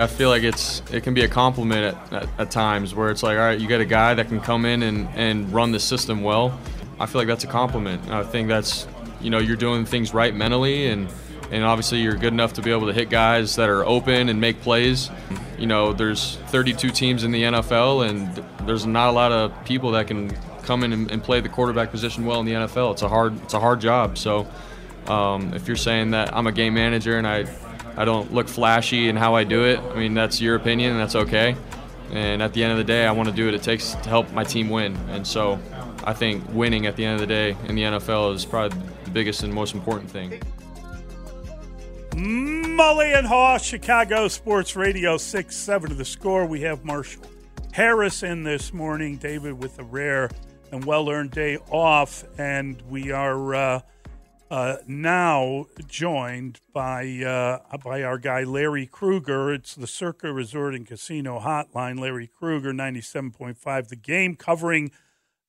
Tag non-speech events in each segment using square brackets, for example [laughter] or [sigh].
I feel like it's it can be a compliment at, at, at times where it's like, all right, you get a guy that can come in and, and run the system well. I feel like that's a compliment. I think that's you know you're doing things right mentally and and obviously you're good enough to be able to hit guys that are open and make plays. You know, there's 32 teams in the NFL and there's not a lot of people that can come in and, and play the quarterback position well in the NFL. It's a hard it's a hard job. So um, if you're saying that I'm a game manager and I I don't look flashy in how I do it. I mean, that's your opinion, and that's okay. And at the end of the day, I want to do what it takes to help my team win. And so I think winning at the end of the day in the NFL is probably the biggest and most important thing. Mully and Haugh, Chicago Sports Radio, 6 7 to the score. We have Marshall Harris in this morning, David with a rare and well earned day off. And we are uh, uh, now joined by, uh, by our guy Larry Krueger. It's the Circa Resort and Casino Hotline. Larry Krueger, 97.5 The Game, covering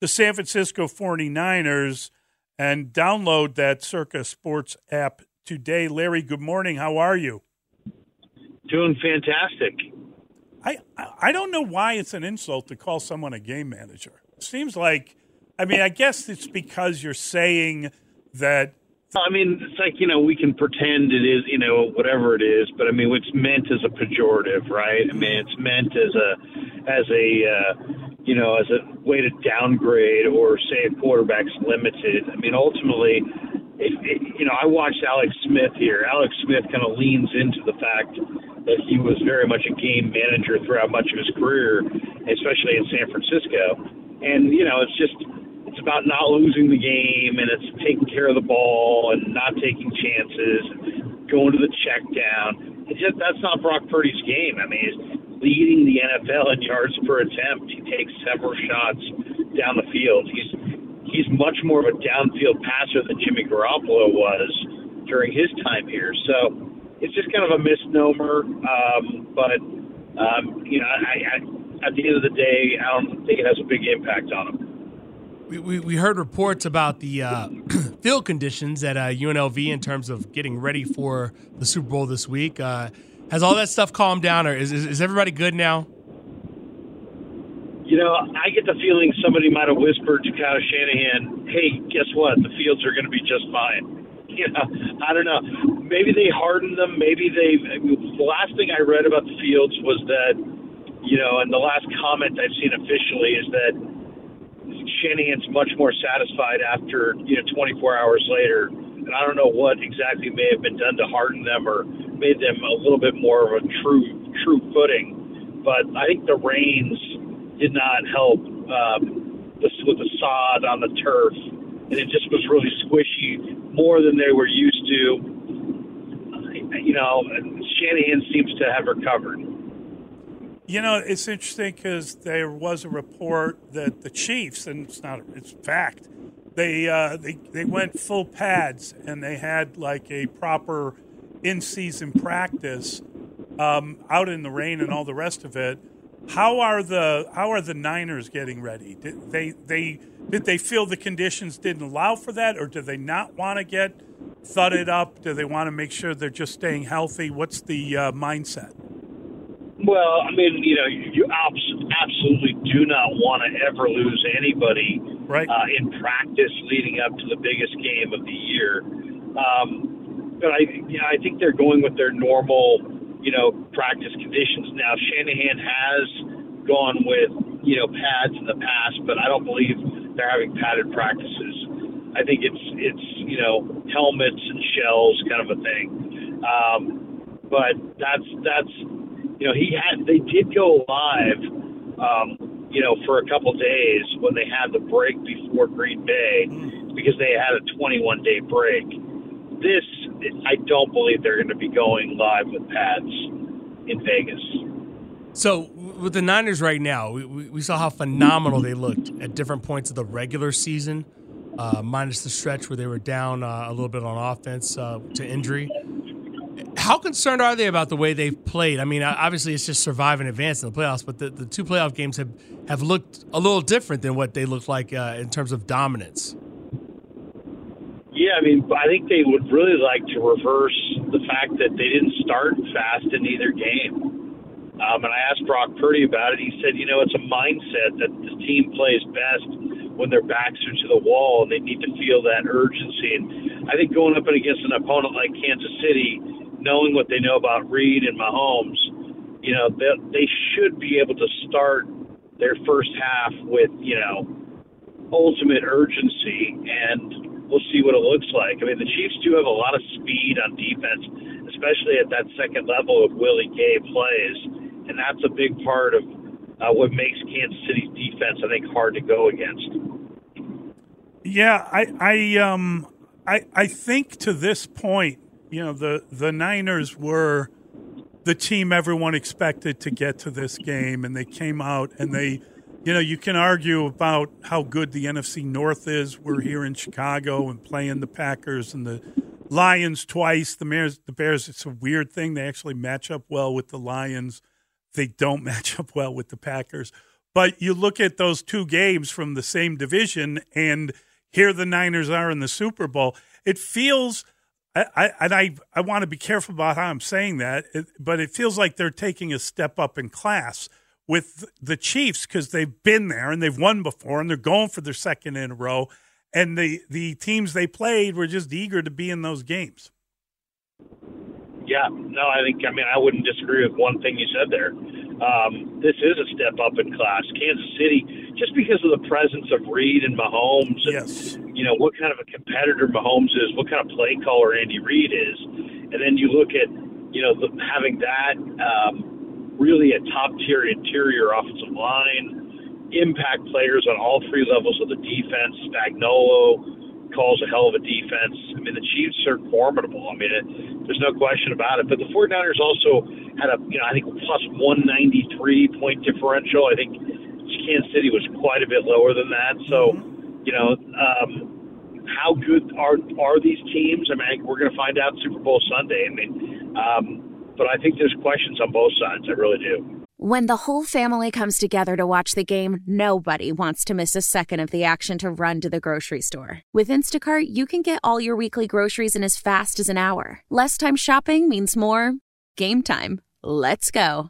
the San Francisco 49ers. And download that Circa Sports app today. Larry, good morning. How are you? Doing fantastic. I, I don't know why it's an insult to call someone a game manager. It seems like, I mean, I guess it's because you're saying that. I mean, it's like you know we can pretend it is you know whatever it is, but I mean it's meant as a pejorative, right? I mean it's meant as a as a uh, you know as a way to downgrade or say a quarterback's limited. I mean ultimately, if, you know I watched Alex Smith here. Alex Smith kind of leans into the fact that he was very much a game manager throughout much of his career, especially in San Francisco. And you know, it's just it's about not losing the game, and it's taking care of the ball and not taking chances, and going to the check down. It's just that's not Brock Purdy's game. I mean, he's leading the NFL in yards per attempt. He takes several shots down the field. He's he's much more of a downfield passer than Jimmy Garoppolo was during his time here. So it's just kind of a misnomer. Um, but um, you know, I, I, at the end of the day, I don't think it has a big impact on him. We, we, heard reports about the uh, [clears throat] field conditions at uh, UNLV in terms of getting ready for the Super Bowl this week. Uh, has all that stuff calmed down, or is, is, is everybody good now? You know, I get the feeling somebody might have whispered to Kyle Shanahan, "Hey, guess what? The fields are going to be just fine." [laughs] You know, I don't know. Maybe they hardened them. Maybe they. The last thing I read about the fields was that, you know, and the last comment I've seen officially is that Shanahan's much more satisfied after you know 24 hours later. And I don't know what exactly may have been done to harden them or made them a little bit more of a true true footing. But I think the rains did not help um, this, with the sod on the turf, and it just was really squishy more than they were used to. You know, Shanahan seems to have recovered. You know, it's interesting because there was a report that the Chiefs, and it's not, it's fact, they, uh, they, they went full pads and they had like a proper in season practice um, out in the rain and all the rest of it. How are the how are the Niners getting ready? Did they they did they feel the conditions didn't allow for that, or do they not want to get thudded up? Do they want to make sure they're just staying healthy? What's the uh, mindset? Well, I mean, you know, you absolutely do not want to ever lose anybody right. uh, in practice leading up to the biggest game of the year. Um, but I, you know, I think they're going with their normal, you know, practice conditions now. Shanahan has gone with, you know, pads in the past, but I don't believe they're having padded practices. I think it's it's you know helmets and shells kind of a thing. Um, but that's that's you know he had they did go live. Um, you know, for a couple days when they had the break before Green Bay because they had a 21 day break. This, I don't believe they're going to be going live with pads in Vegas. So with the Niners right now, we, we saw how phenomenal they looked at different points of the regular season, uh, minus the stretch where they were down uh, a little bit on offense uh, to injury. How concerned are they about the way they've played? I mean, obviously it's just survive and advance in the playoffs, but the, the two playoff games have, have looked a little different than what they looked like uh, in terms of dominance. Yeah, I mean, I think they would really like to reverse the fact that they didn't start fast in either game. Um, and I asked Brock Purdy about it. He said, you know, it's a mindset that the team plays best when their backs are to the wall and they need to feel that urgency. And I think going up and against an opponent like Kansas City, knowing what they know about Reid and Mahomes, you know, they, they should be able to start their first half with, you know, ultimate urgency and we'll see what it looks like. I mean, the Chiefs do have a lot of speed on defense, especially at that second level of Willie Gay plays, and that's a big part of uh, what makes Kansas City's defense, I think, hard to go against. Yeah, I, I, um, I, I think to this point, you know, the the Niners were the team everyone expected to get to this game, and they came out and they you know, you can argue about how good the NFC North is. We're here in Chicago and playing the Packers and the Lions twice. The Bears, the Bears, it's a weird thing. They actually match up well with the Lions. They don't [laughs] match up well with the Packers. But you look at those two games from the same division, and here the Niners are in the Super Bowl. It feels, I, and I, I want to be careful about how I'm saying that, but it feels like they're taking a step up in class with the Chiefs because they've been there and they've won before and they're going for their second in a row. And the, the teams they played were just eager to be in those games. Yeah, no, I think, I mean, I wouldn't disagree with one thing you said there. Um, this is a step up in class. Kansas City, just because of the presence of Reid and Mahomes, and, yes. you know, what kind of a competitor Mahomes is, what kind of play caller Andy Reid is. And then you look at, you know, the, having that, um, really a top tier interior offensive line, impact players on all three levels of the defense. Spagnuolo calls a hell of a defense. I mean, the Chiefs are formidable. I mean, it, there's no question about it. But the 49ers also had a, you know, I think plus 193 point differential. I think Kansas City was quite a bit lower than that. So, mm-hmm. you know, um, how good are are these teams? I mean, we're going to find out Super Bowl Sunday. I mean, um, but I think there's questions on both sides. I really do. When the whole family comes together to watch the game, nobody wants to miss a second of the action to run to the grocery store. With Instacart, you can get all your weekly groceries in as fast as an hour. Less time shopping means more game time. Let's go.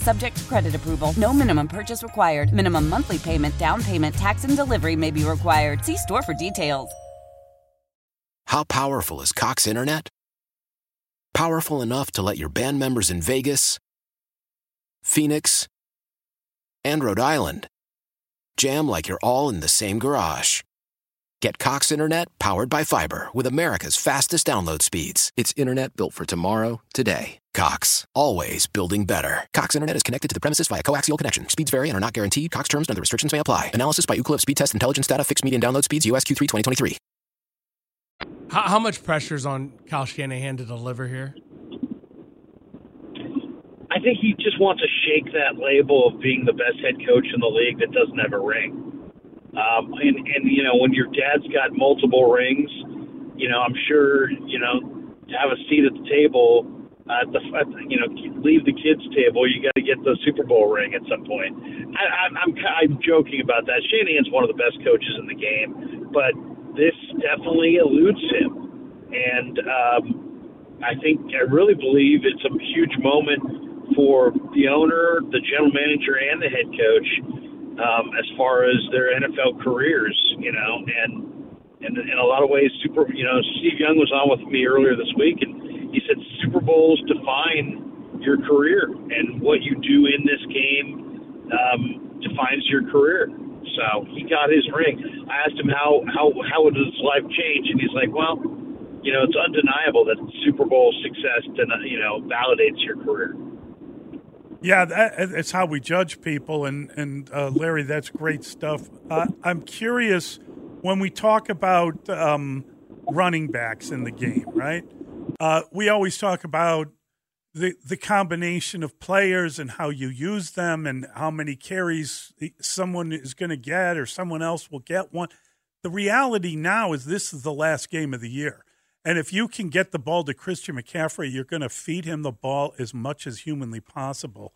Subject to credit approval. No minimum purchase required. Minimum monthly payment, down payment, tax, and delivery may be required. See store for details. How powerful is Cox Internet? Powerful enough to let your band members in Vegas, Phoenix, and Rhode Island jam like you're all in the same garage. Get Cox Internet powered by fiber with America's fastest download speeds. It's internet built for tomorrow, today. Cox, always building better. Cox Internet is connected to the premises via coaxial connection. Speeds vary and are not guaranteed. Cox terms and other restrictions may apply. Analysis by Ookla Speed Test Intelligence Data. Fixed median download speeds. USQ3 2023. How, how much pressure is on Kyle Shanahan to deliver here? I think he just wants to shake that label of being the best head coach in the league that doesn't have a ring. Um, and, and, you know, when your dad's got multiple rings, you know, I'm sure, you know, to have a seat at the table at the, the you know leave the kids table. You got to get the Super Bowl ring at some point. I, I'm I'm I'm joking about that. Shanahan's one of the best coaches in the game, but this definitely eludes him, and um, I think I really believe it's a huge moment for the owner, the general manager, and the head coach um, as far as their NFL careers. You know, and and in a lot of ways, super. You know, Steve Young was on with me earlier this week, and he said Super Bowls define your career, and what you do in this game um, defines your career. So he got his ring. I asked him how how how would his life change, and he's like, well, you know, it's undeniable that Super Bowl success, you know, validates your career. Yeah, that, it's how we judge people, and and uh, Larry, that's great stuff. Uh, I'm curious when we talk about um, running backs in the game, right? Uh, we always talk about the the combination of players and how you use them and how many carries someone is going to get or someone else will get one. The reality now is this is the last game of the year. And if you can get the ball to Christian McCaffrey, you're going to feed him the ball as much as humanly possible.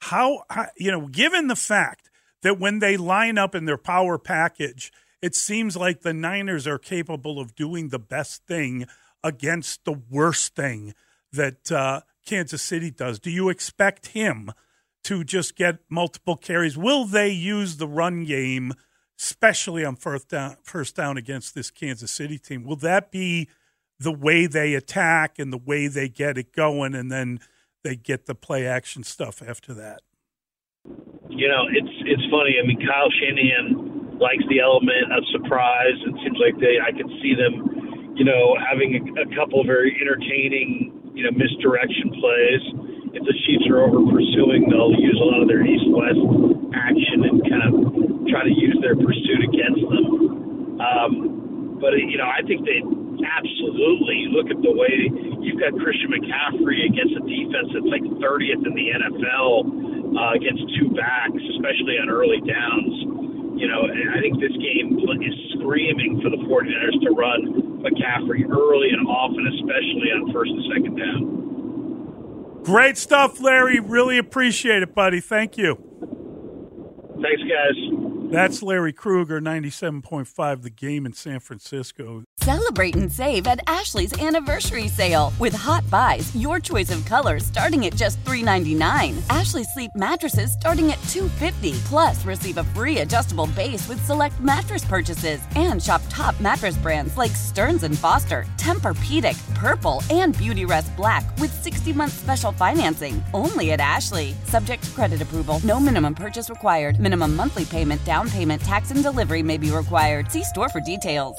How, how you know, given the fact that when they line up in their power package, it seems like the Niners are capable of doing the best thing against the worst thing that uh, Kansas City does. Do you expect him to just get multiple carries? Will they use the run game, especially on first down, first down against this Kansas City team? Will that be the way they attack and the way they get it going, and then they get the play action stuff after that? You know, it's it's funny. I mean, Kyle Shanahan likes the element of surprise. It seems like they I can see them you know, having a, a couple very entertaining, you know, misdirection plays. If the Chiefs are over pursuing, they'll use a lot of their east-west action and kind of try to use their pursuit against them. Um, but you know, I think they absolutely look at the way you've got Christian McCaffrey against a defense that's like 30th in the NFL uh, against two backs, especially on early downs. You know, I think this game is screaming for the 49ers to run McCaffrey early and often, especially on first and second down. Great stuff, Larry. Really appreciate it, buddy. Thank you. Thanks, guys. That's Larry Krueger, 97.5 The Game in San Francisco. Celebrate and save at Ashley's anniversary sale. With Hot Buys, your choice of colors starting at just $3.99. Ashley Sleep mattresses starting at $2.50. Plus, receive a free adjustable base with select mattress purchases. And shop top mattress brands like Stearns & Foster, Tempur-Pedic, Purple, and Beautyrest Black with 60-month special financing. Only at Ashley. Subject to credit approval. No minimum purchase required. Minimum monthly payment down down payment, tax, and delivery may be required. See store for details.